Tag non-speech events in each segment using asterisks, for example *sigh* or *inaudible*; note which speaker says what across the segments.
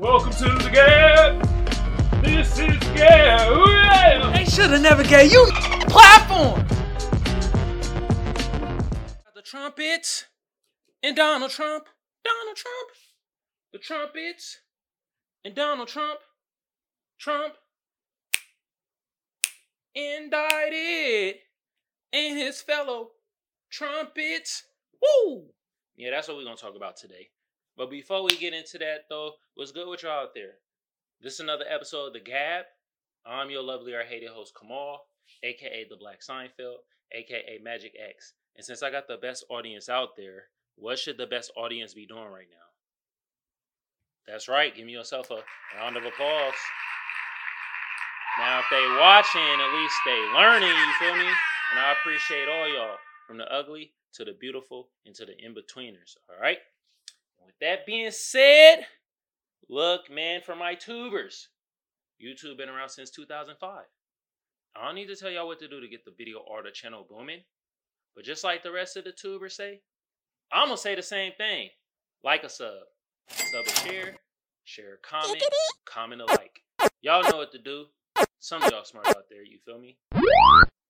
Speaker 1: Welcome to the Gab. This is Gab. Yeah.
Speaker 2: They should have never gave you platform. The trumpets and Donald Trump. Donald Trump. The trumpets and Donald Trump. Trump indicted and his fellow trumpets. Woo! Yeah, that's what we're gonna talk about today. But before we get into that, though, what's good with y'all out there? This is another episode of The Gab. I'm your lovely or hated host, Kamal, aka The Black Seinfeld, aka Magic X. And since I got the best audience out there, what should the best audience be doing right now? That's right, give me yourself a round of applause. Now, if they watching, at least they learning, you feel me? And I appreciate all y'all, from the ugly to the beautiful and to the in-betweeners, all right? With that being said, look, man, for my tubers, YouTube been around since 2005. I don't need to tell y'all what to do to get the video or the channel booming. But just like the rest of the tubers say, I'm gonna say the same thing. Like a sub, sub a share, share a comment, comment a like. Y'all know what to do. Some of y'all smart out there, you feel me?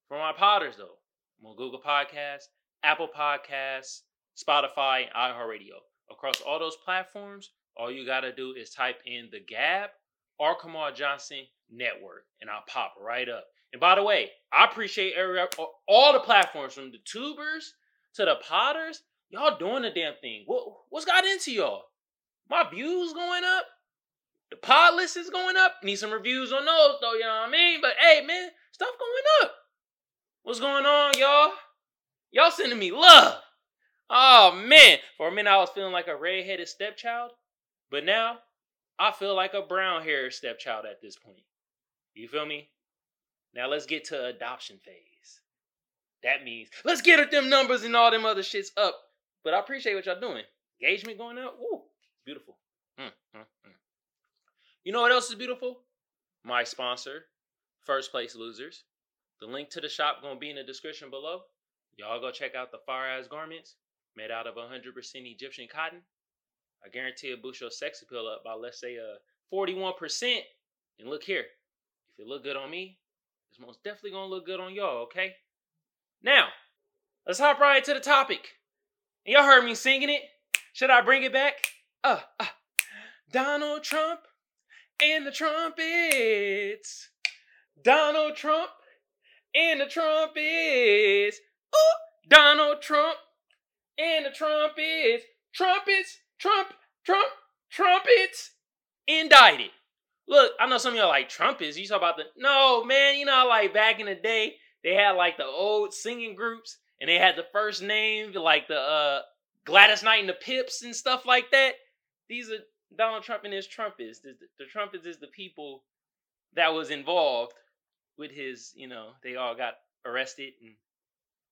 Speaker 2: For my potters though, I'm on Google Podcasts, Apple Podcasts, Spotify, and iHeartRadio. Across all those platforms, all you gotta do is type in the Gab or Kamal Johnson Network, and I'll pop right up. And by the way, I appreciate every all the platforms from the tubers to the potters. Y'all doing the damn thing. What what's got into y'all? My views going up. The pod list is going up. Need some reviews on those though, you know what I mean? But hey, man, stuff going up. What's going on, y'all? Y'all sending me love. Oh man, for a minute I was feeling like a red-headed stepchild, but now I feel like a brown-haired stepchild at this point. You feel me? Now let's get to adoption phase. That means let's get at them numbers and all them other shits up. But I appreciate what y'all doing. Engagement going up. Woo, beautiful. Mm, mm, mm. You know what else is beautiful? My sponsor, First Place Losers. The link to the shop gonna be in the description below. Y'all go check out the fire ass garments made out of 100% Egyptian cotton. I guarantee it'll boost your sex appeal up by let's say uh 41%. And look here, if it look good on me, it's most definitely gonna look good on y'all, okay? Now, let's hop right into the topic. And y'all heard me singing it. Should I bring it back? Uh, uh. Donald Trump and the trumpets. Donald Trump and the trumpets. Ooh, Donald Trump and the trumpets. Trumpets, Trump, Trump, trumpets. Indicted. Look, I know some of y'all like trumpets. You talk about the no man. You know, like back in the day, they had like the old singing groups, and they had the first name like the uh Gladys Knight and the Pips and stuff like that. These are Donald Trump and his trumpets. The, the, trumpets is the people that was involved with his. You know, they all got arrested, and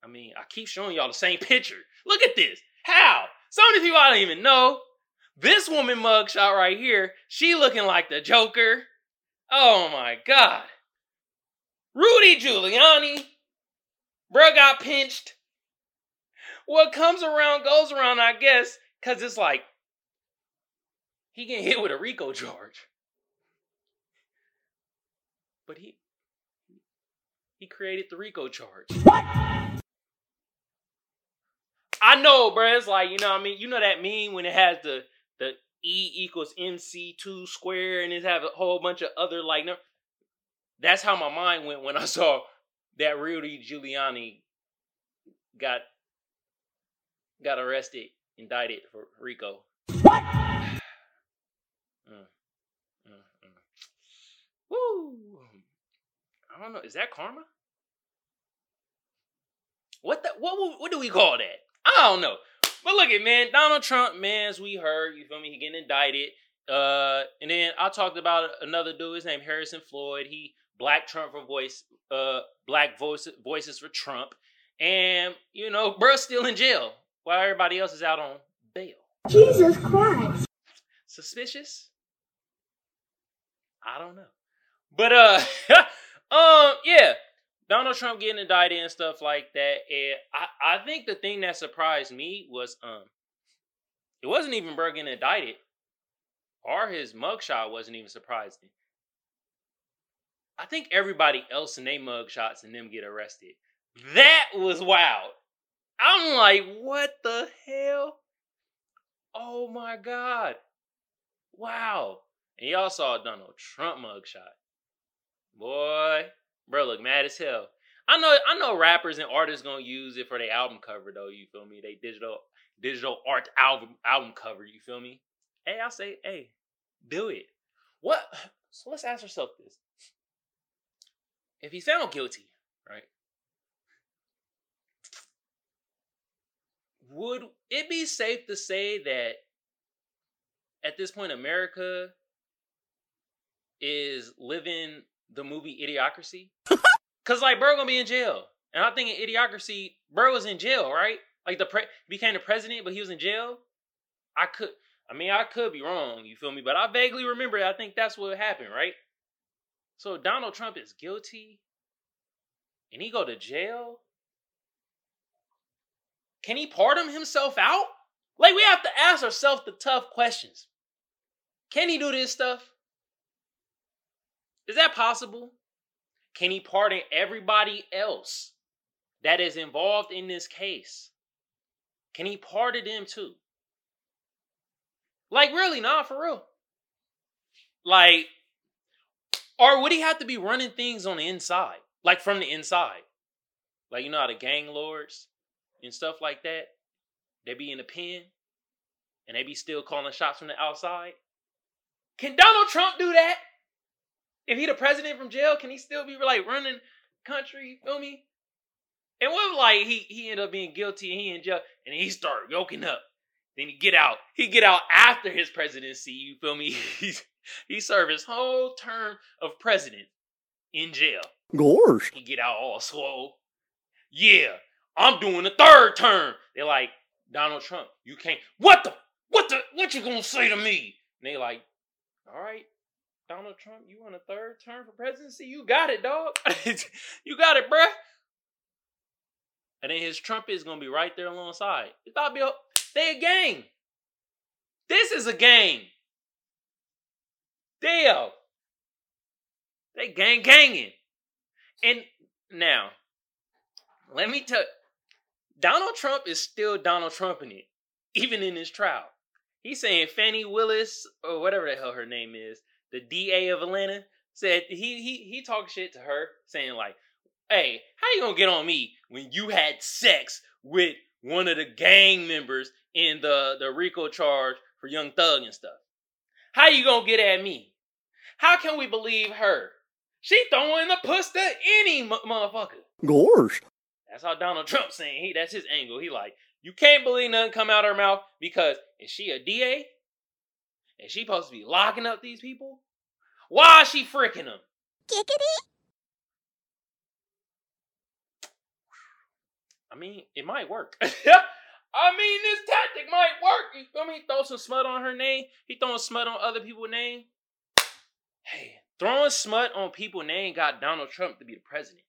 Speaker 2: I mean, I keep showing y'all the same *laughs* picture. Look at this. How? Some of these people I don't even know. This woman mugshot right here, she looking like the Joker. Oh my God. Rudy Giuliani. Bruh got pinched. What comes around goes around, I guess, because it's like he getting hit with a RICO charge. But he he created the RICO charge. What? I know, bro. It's like, you know what I mean? You know that meme when it has the the E equals MC2 square and it have a whole bunch of other like no that's how my mind went when I *laughs* saw that Rudy Giuliani got got arrested, indicted for RICO. What? Mm, mm, mm. Woo! I don't know. Is that karma? What the what what do we call that? I don't know. But look at man, Donald Trump, man, as we heard, you feel me, he getting indicted. Uh, and then I talked about another dude, his name Harrison Floyd. He black Trump for voice, uh, black voice, voices for Trump. And, you know, bruh's still in jail while everybody else is out on bail.
Speaker 3: Jesus Christ.
Speaker 2: Suspicious? I don't know. But uh *laughs* um yeah, Donald Trump getting indicted and stuff like that. And I, I think the thing that surprised me was um it wasn't even Berg getting indicted. or his mugshot wasn't even surprising. I think everybody else in their mugshots and them get arrested. That was wild. I'm like, what the hell? Oh my god. Wow. And y'all saw Donald Trump mugshot. Boy, bro, look mad as hell. I know I know rappers and artists gonna use it for their album cover though, you feel me? They digital digital art album album cover, you feel me? Hey, I'll say, hey, do it. What *sighs* so let's ask ourselves this. If he's found guilty, right? Would it be safe to say that at this point America is living the movie Idiocracy? *laughs* Cause like bro gonna be in jail, and I think in Idiocracy. Bro was in jail, right? Like the pre- became the president, but he was in jail. I could, I mean, I could be wrong. You feel me? But I vaguely remember. I think that's what happened, right? So Donald Trump is guilty, and he go to jail. Can he pardon himself out? Like we have to ask ourselves the tough questions. Can he do this stuff? Is that possible? Can he pardon everybody else that is involved in this case? Can he pardon them too? Like, really, nah, for real. Like, or would he have to be running things on the inside? Like, from the inside? Like, you know how the gang lords and stuff like that, they be in the pen and they be still calling shots from the outside? Can Donald Trump do that? If he the president from jail, can he still be like running country? Feel me? And what like he he ended up being guilty and he in jail and he start yoking up. Then he get out. He get out after his presidency. You feel me? *laughs* He's he served his whole term of president in jail.
Speaker 4: Gosh.
Speaker 2: He get out all swole. Yeah, I'm doing the third term. They're like, Donald Trump, you can't. What the? What the? What you gonna say to me? And they like, all right, Donald Trump, you want a third term for presidency? You got it, dog. *laughs* you got it, bruh. And then his trumpet is gonna be right there alongside. It's about to be a, they a gang. This is a gang. Damn. They gang ganging. And now, let me tell Donald Trump is still Donald Trump in it, even in his trial. He's saying Fani Willis, or whatever the hell her name is, the DA of Atlanta, said he he he talked shit to her, saying like, "Hey, how you gonna get on me when you had sex with one of the gang members in the the RICO charge for Young Thug and stuff? How you gonna get at me? How can we believe her? She throwing the puss to any m- motherfucker."
Speaker 4: Gosh.
Speaker 2: That's how Donald Trump saying he. That's his angle. He like, you can't believe nothing come out of her mouth because is she a DA? And she supposed to be locking up these people? Why is she freaking them? Giggity. I mean, it might work. *laughs* I mean, this tactic might work. You feel me? Throw some smut on her name. He throwing smut on other people's name. Hey, throwing smut on people's name got Donald Trump to be the president.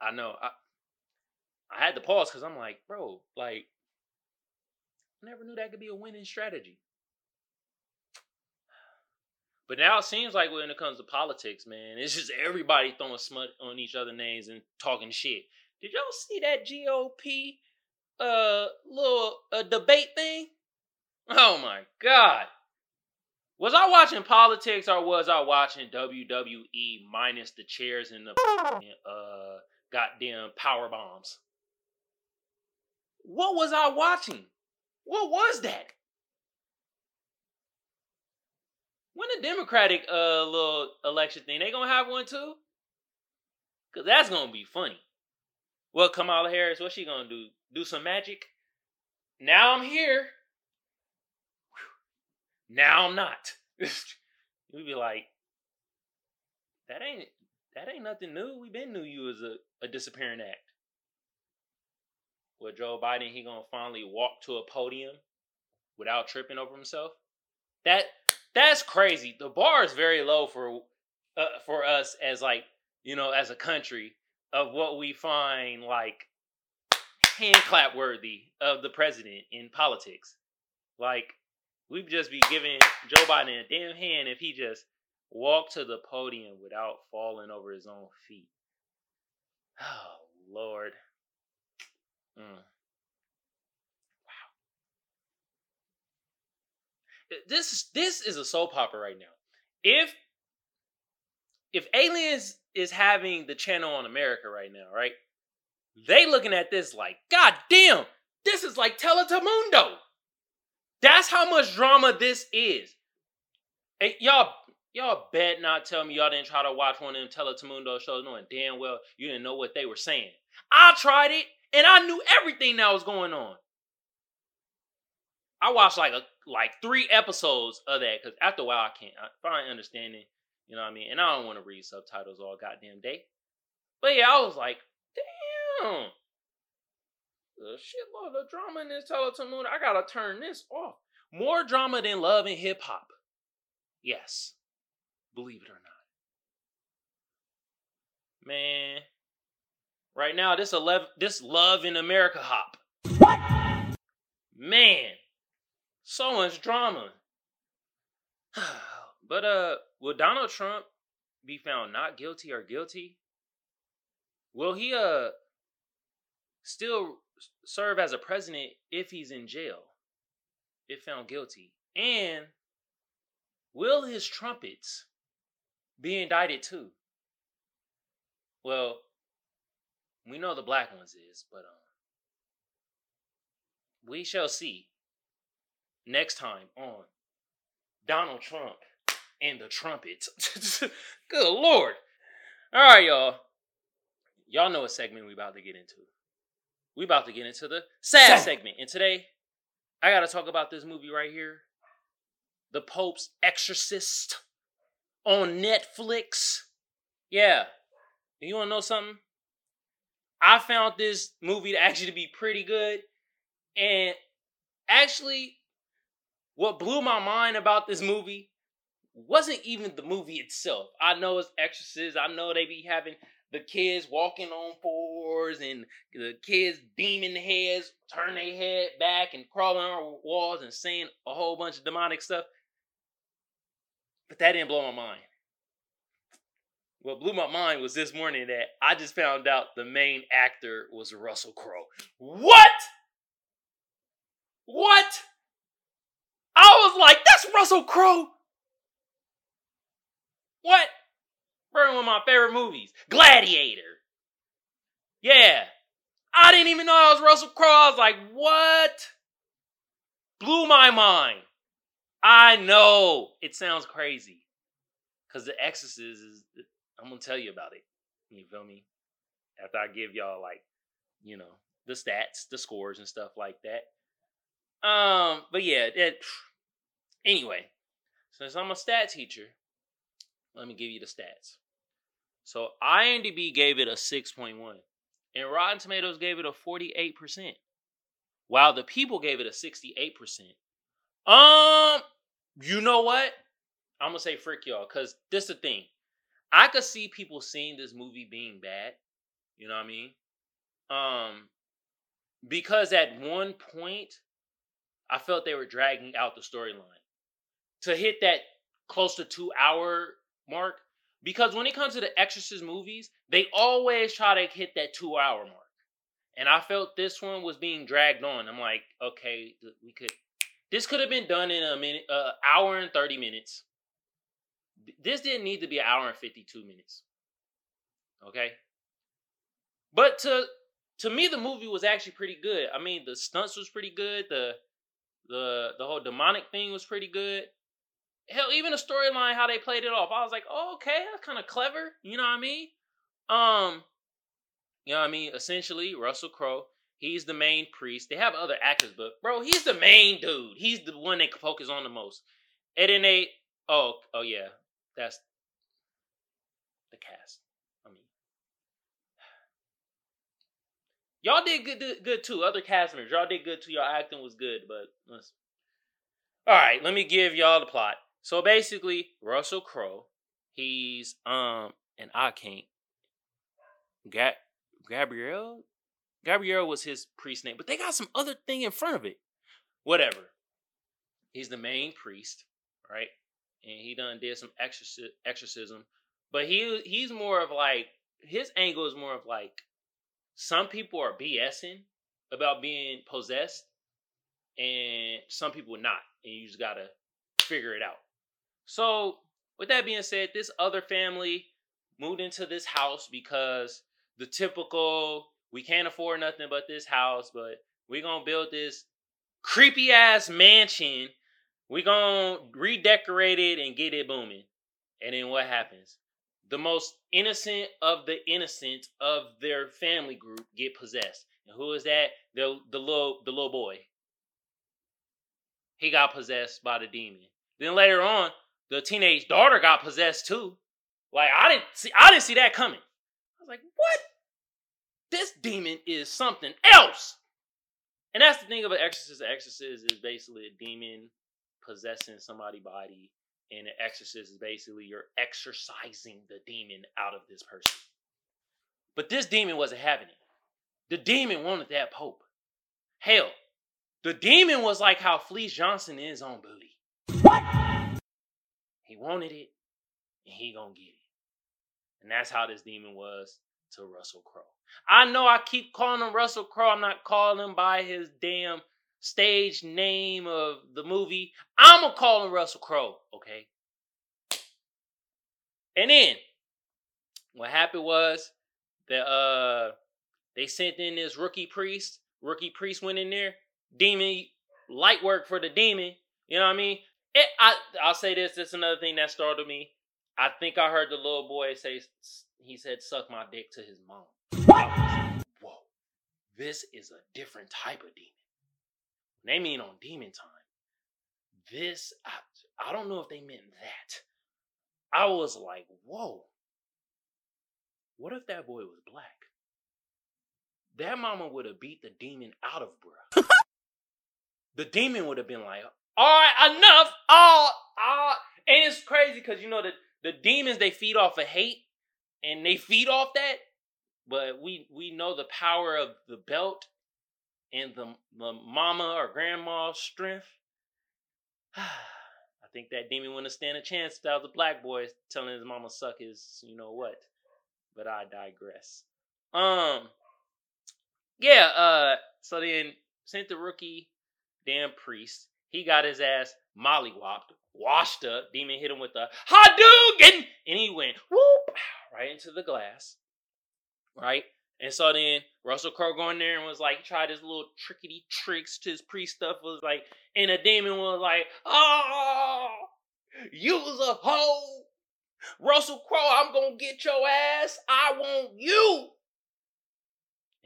Speaker 2: I know. I I had to pause because I'm like, bro, like, I never knew that could be a winning strategy. But now it seems like when it comes to politics, man, it's just everybody throwing smut on each other names and talking shit. Did y'all see that GOP uh little uh, debate thing? Oh my god. Was I watching politics or was I watching WWE minus the chairs and the uh goddamn power bombs? What was I watching? What was that? When the Democratic uh little election thing, they gonna have one too? Cause that's gonna be funny. Well, Kamala Harris, what she gonna do? Do some magic? Now I'm here. Now I'm not. *laughs* We'd be like, that ain't that ain't nothing new. We been knew you was a, a disappearing act. Well, Joe Biden, he gonna finally walk to a podium without tripping over himself. That that's crazy. The bar is very low for uh, for us as like you know as a country of what we find like hand clap worthy of the president in politics. Like we'd just be giving Joe Biden a damn hand if he just walked to the podium without falling over his own feet. Oh Lord. Mm. this this is a soap opera right now. If if aliens is having the channel on America right now, right? They looking at this like, God damn, this is like Teletamundo. That's how much drama this is. Hey, y'all, y'all bet not tell me y'all didn't try to watch one of them Teletamundo shows knowing damn well you didn't know what they were saying. I tried it and I knew everything that was going on. I watched like a like three episodes of that because after a while I can't I find understanding, you know what I mean. And I don't want to read subtitles all goddamn day. But yeah, I was like, damn, the shitload of drama in this Teletoon. I gotta turn this off. More drama than love and hip hop. Yes, believe it or not, man. Right now, this eleven, this love in America hop. What? Man, so much drama. *sighs* but uh, will Donald Trump be found not guilty or guilty? Will he uh still serve as a president if he's in jail, if found guilty? And will his trumpets be indicted too? Well, we know the black ones is, but um, we shall see next time on Donald Trump and the trumpets. *laughs* Good lord. All right, y'all. Y'all know what segment we about to get into. We about to get into the sad segment. And today, I got to talk about this movie right here. The Pope's Exorcist on Netflix. Yeah. You want to know something? I found this movie to actually be pretty good. And actually, what blew my mind about this movie wasn't even the movie itself. I know it's Exorcist. I know they be having the kids walking on fours and the kids demon heads turn their head back and crawling on walls and saying a whole bunch of demonic stuff. But that didn't blow my mind. What blew my mind was this morning that I just found out the main actor was Russell Crowe. What? What? I was like, that's Russell Crowe. What? One of my favorite movies. Gladiator. Yeah. I didn't even know I was Russell Crowe. I was like, what? Blew my mind. I know it sounds crazy. Because The Exorcist is, I'm to tell you about it. You feel me? After I give y'all, like, you know, the stats, the scores, and stuff like that. Um, but yeah, *sighs* anyway, since I'm a stat teacher, let me give you the stats. So IMDb gave it a 6.1, and Rotten Tomatoes gave it a 48%, while the people gave it a 68%. Um, you know what? I'm gonna say frick y'all, cause this the thing. I could see people seeing this movie being bad. You know what I mean? Um, because at one point, I felt they were dragging out the storyline to hit that close to two hour mark because when it comes to the Exorcist movies, they always try to hit that two hour mark. And I felt this one was being dragged on. I'm like, okay, we could, this could have been done in a minute, uh, hour and 30 minutes. This didn't need to be an hour and 52 minutes. Okay. But to, to me, the movie was actually pretty good. I mean, the stunts was pretty good. The, the, the whole demonic thing was pretty good hell, even the storyline, how they played it off, I was like, oh, okay, that's kind of clever. You know what I mean? Um, you know what I mean? Essentially, Russell Crowe, he's the main priest. They have other actors, but bro, he's the main dude. He's the one they focus on the most. And then they, oh, oh yeah, that's the cast. I mean, *sighs* y'all did good, good too. Other cast members, y'all did good too. Your acting was good, but. All right, let me give y'all the plot. So basically, Russell Crowe, he's um, and I can't. Ga- Gabrielle, Gabriel was his priest name, but they got some other thing in front of it. Whatever. He's the main priest, right? And he done did some exorci- exorcism, but he he's more of like his angle is more of like some people are BSing about being possessed, and some people not, and you just gotta figure it out. So, with that being said, this other family moved into this house because the typical we can't afford nothing but this house, but we're gonna build this creepy ass mansion. We're gonna redecorate it and get it booming. And then what happens? The most innocent of the innocent of their family group get possessed. And who is that? The the little the little boy. He got possessed by the demon. Then later on, the teenage daughter got possessed too. Like I didn't see I didn't see that coming. I was like, what? This demon is something else. And that's the thing of an exorcist. An exorcist is basically a demon possessing somebody's body. And an exorcist is basically you're exorcising the demon out of this person. But this demon wasn't having it. The demon wanted that pope. Hell, the demon was like how Fleece Johnson is on booty. What? He wanted it, and he gonna get it. And that's how this demon was to Russell Crowe. I know I keep calling him Russell Crowe. I'm not calling him by his damn stage name of the movie. I'm gonna call him Russell Crowe, okay? And then what happened was that uh they sent in this rookie priest. Rookie priest went in there. Demon light work for the demon. You know what I mean? It, I I'll say this. This is another thing that startled me. I think I heard the little boy say he said suck my dick to his mom. Like, Whoa, this is a different type of demon. They mean on demon time. This I, I don't know if they meant that. I was like, whoa. What if that boy was black? That mama would have beat the demon out of bruh. *laughs* the demon would have been like, all right, enough. Oh, oh. And it's crazy because you know the, the demons they feed off of hate and they feed off that. But we we know the power of the belt and the, the mama or grandma's strength. *sighs* I think that demon wouldn't stand a chance if that was a black boy telling his mama suck his you know what. But I digress. Um yeah, uh so then sent the rookie damn priest. He got his ass mollywopped, washed up. Demon hit him with a Hadouken, and he went whoop right into the glass. Right? And so then Russell Crowe going there and was like, tried his little trickety tricks to his priest stuff. Was like, and the demon was like, oh, you was a hoe. Russell Crowe, I'm gonna get your ass. I want you.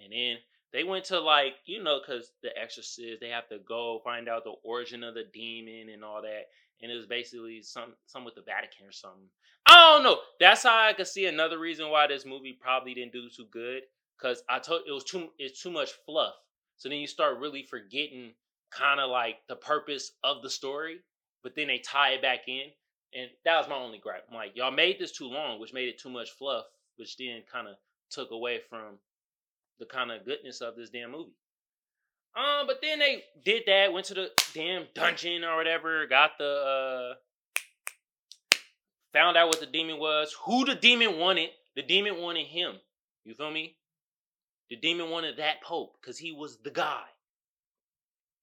Speaker 2: And then they went to like, you know, because the exorcist, they have to go find out the origin of the demon and all that. And it was basically some some with the Vatican or something. I don't know. That's how I could see another reason why this movie probably didn't do too good. Cause I told it was too it's too much fluff. So then you start really forgetting kind of like the purpose of the story, but then they tie it back in. And that was my only gripe. I'm like, y'all made this too long, which made it too much fluff, which then kind of took away from the kind of goodness of this damn movie. Um, but then they did that, went to the damn dungeon or whatever, got the uh found out what the demon was, who the demon wanted. The demon wanted him. You feel me? The demon wanted that pope because he was the guy.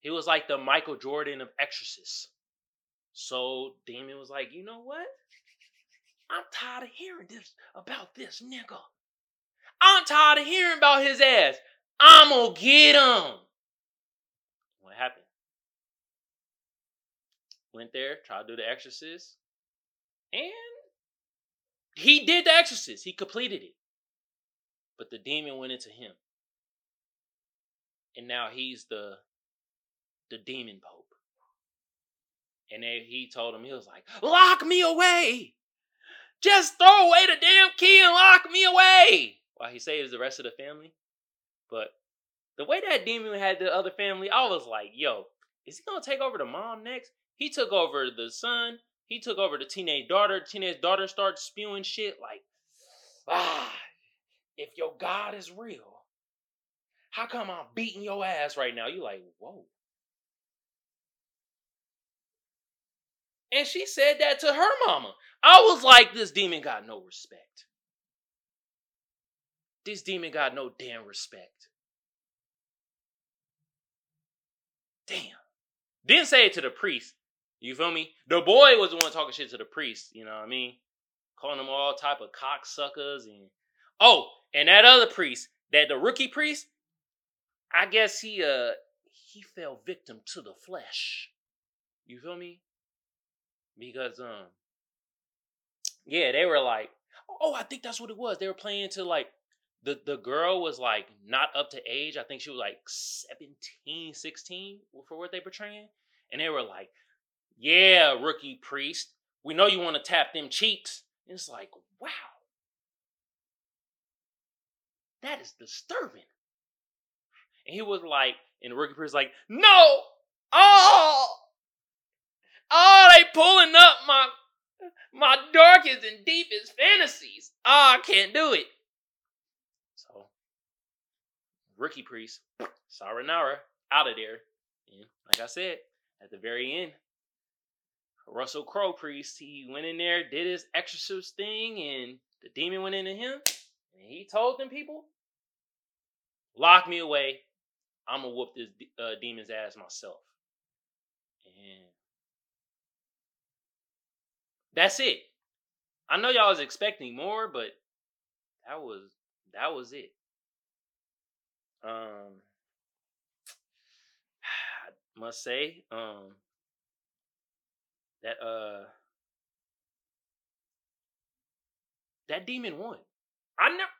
Speaker 2: He was like the Michael Jordan of exorcists. So demon was like, you know what? I'm tired of hearing this about this nigga. I'm tired of hearing about his ass. I'm gonna get him. What happened? Went there, tried to do the exorcist, and he did the exorcist. He completed it. But the demon went into him. And now he's the the demon pope. And then he told him, he was like, lock me away. Just throw away the damn key and lock me away. While he saves the rest of the family. But the way that demon had the other family, I was like, yo, is he gonna take over the mom next? He took over the son. He took over the teenage daughter. Teenage daughter starts spewing shit like, ah, if your God is real, How come I'm beating your ass right now? You like, whoa. And she said that to her mama. I was like, this demon got no respect. This demon got no damn respect. Damn. Didn't say it to the priest. You feel me? The boy was the one talking shit to the priest. You know what I mean? Calling them all type of cocksuckers and oh, and that other priest, that the rookie priest, I guess he uh he fell victim to the flesh. You feel me? Because um yeah, they were like, oh, I think that's what it was. They were playing to like the the girl was like not up to age. I think she was like 17, 16 for what they portraying. And they were like, yeah, rookie priest, we know you want to tap them cheeks. And it's like, wow. That is disturbing. And he was like, and priest was like, no! Oh! Oh, they pulling up my my darkest and deepest fantasies. Oh, I can't do it. So, rookie priest, Saranara, out of there. And like I said, at the very end, Russell Crowe priest, he went in there, did his exorcist thing, and the demon went into him. And he told them people, lock me away. I'm gonna whoop this uh, demon's ass myself. And that's it. I know y'all was expecting more, but that was that was it. Um *sighs* I must say, um that uh that demon won. I never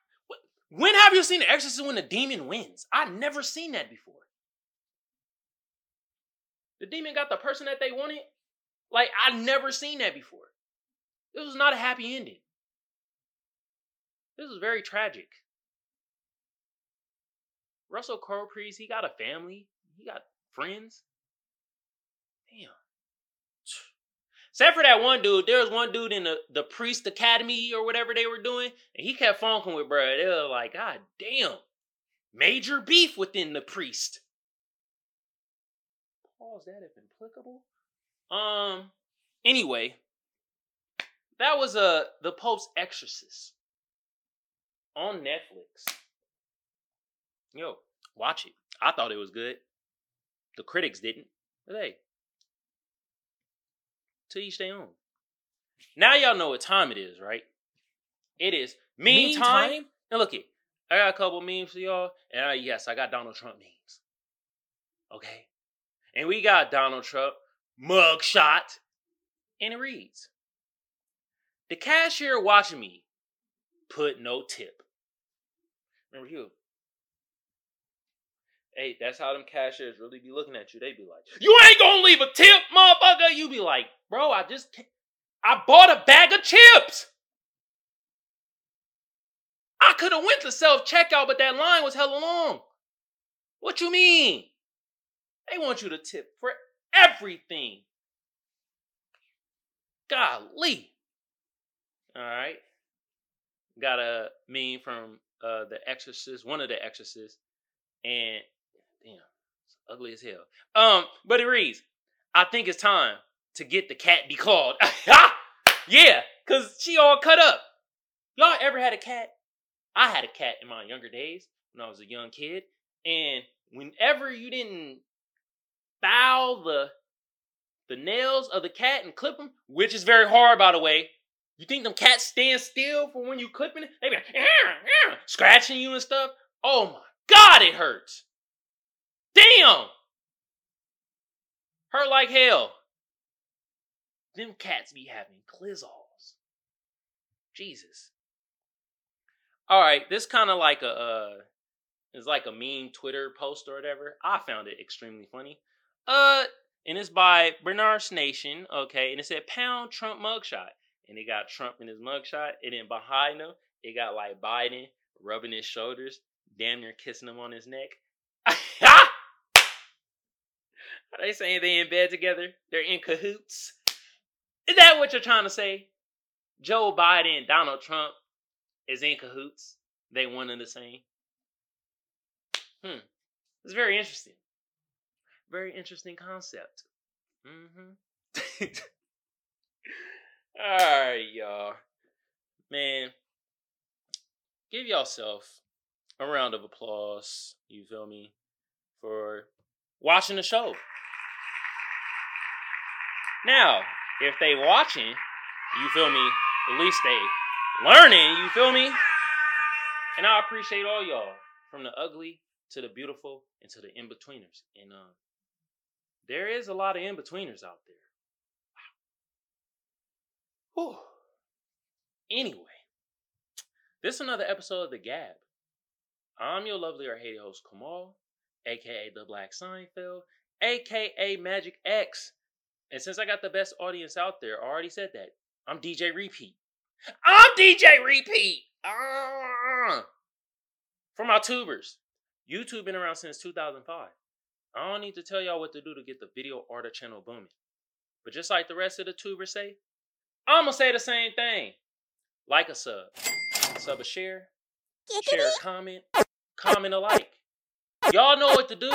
Speaker 2: when have you seen the exorcist when the demon wins? I've never seen that before. The demon got the person that they wanted. Like I've never seen that before. This was not a happy ending. This was very tragic. Russell Crowe Priest, he got a family. He got friends. Damn. Except for that one dude, there was one dude in the, the Priest Academy or whatever they were doing, and he kept funking with bro. They were like, God damn. Major beef within the priest. Pause that if applicable. Um, anyway, that was uh the Pope's Exorcist on Netflix. Yo, watch it. I thought it was good. The critics didn't. But hey, to each their own. Now y'all know what time it is, right? It is meme time. And look it, I got a couple memes for y'all. And I, yes, I got Donald Trump memes. Okay. And we got Donald Trump mugshot. And it reads The cashier watching me put no tip. Remember, Hugh? Hey, that's how them cashiers really be looking at you. They be like, "You ain't gonna leave a tip, motherfucker." You be like, "Bro, I just. I bought a bag of chips. I could have went to self checkout, but that line was hella long. What you mean? They want you to tip for everything. Golly. All right. Got a meme from uh, the Exorcist, one of the Exorcists, and ugly as hell. Um, but it reads, I think it's time to get the cat declawed. *laughs* yeah, cause she all cut up. Y'all ever had a cat? I had a cat in my younger days when I was a young kid, and whenever you didn't file the the nails of the cat and clip them, which is very hard, by the way. You think them cats stand still for when you clipping it? They be like, scratching you and stuff. Oh my God, it hurts. Damn. Hurt like hell. Them cats be having clizzles. Jesus. All right, this kind of like a uh, it's like a mean Twitter post or whatever. I found it extremely funny. Uh, and it's by Bernard Nation, okay, and it said pound Trump mugshot. And it got Trump in his mugshot, and then behind him, it got like Biden rubbing his shoulders, damn near kissing him on his neck. Are they saying they in bed together? They're in cahoots? Is that what you're trying to say? Joe Biden and Donald Trump is in cahoots. They one and the same. Hmm. It's very interesting. Very interesting concept. Mm-hmm. *laughs* All right, y'all. Man, give yourself a round of applause, you feel me, for watching the show. Now, if they watching, you feel me, at least they learning, you feel me? And I appreciate all y'all, from the ugly to the beautiful and to the in-betweeners. And uh, there is a lot of in-betweeners out there. Wow. Whew. Anyway, this is another episode of The Gab. I'm your lovely or hated host, Kamal, aka The Black Seinfeld, aka Magic X. And since I got the best audience out there, I already said that. I'm DJ Repeat. I'm DJ Repeat! Ah! For my tubers, YouTube been around since 2005. I don't need to tell y'all what to do to get the video or the channel booming. But just like the rest of the tubers say, I'm gonna say the same thing. Like a sub, sub a share, share a comment, comment a like. Y'all know what to do.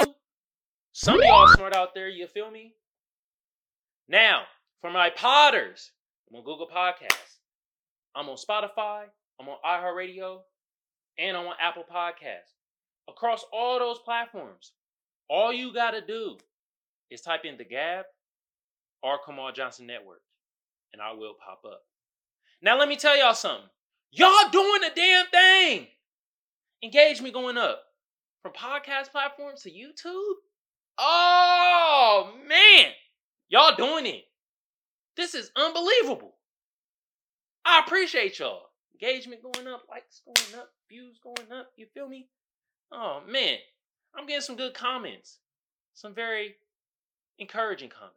Speaker 2: Some of y'all smart out there, you feel me? Now, for my potters, I'm on Google Podcasts. I'm on Spotify. I'm on iHeartRadio. And I'm on Apple Podcasts. Across all those platforms, all you gotta do is type in the Gab or Kamal Johnson Network, and I will pop up. Now let me tell y'all something. Y'all doing the damn thing. Engagement going up from podcast platforms to YouTube. Oh man, y'all doing it. This is unbelievable. I appreciate y'all. Engagement going up, likes going up, views going up. You feel me? Oh man, I'm getting some good comments. Some very encouraging comments.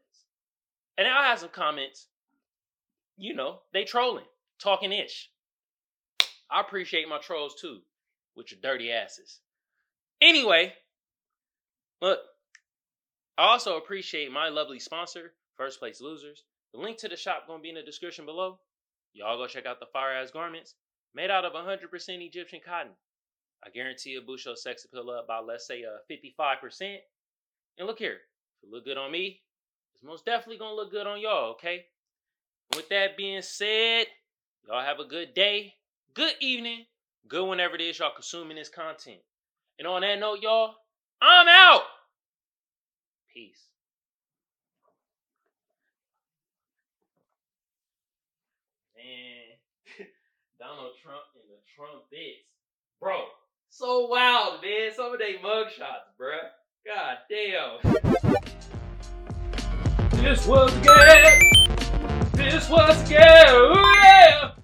Speaker 2: And I have some comments, you know, they trolling, talking ish. I appreciate my trolls too, with your dirty asses. Anyway, look, I also appreciate my lovely sponsor, First Place Losers. The link to the shop gonna be in the description below. Y'all go check out the fire ass garments made out of 100% Egyptian cotton. I guarantee boost your sex appeal up by let's say uh 55%. And look here, if it look good on me, it's most definitely gonna look good on y'all, okay? With that being said, y'all have a good day, good evening, good whenever it is y'all consuming this content. And on that note, y'all, I'm out. Peace. Man, *laughs* Donald Trump and the Trumpets. Bro, so wild, man. Some of they mugshots, bruh. God damn.
Speaker 1: This was good. This was good.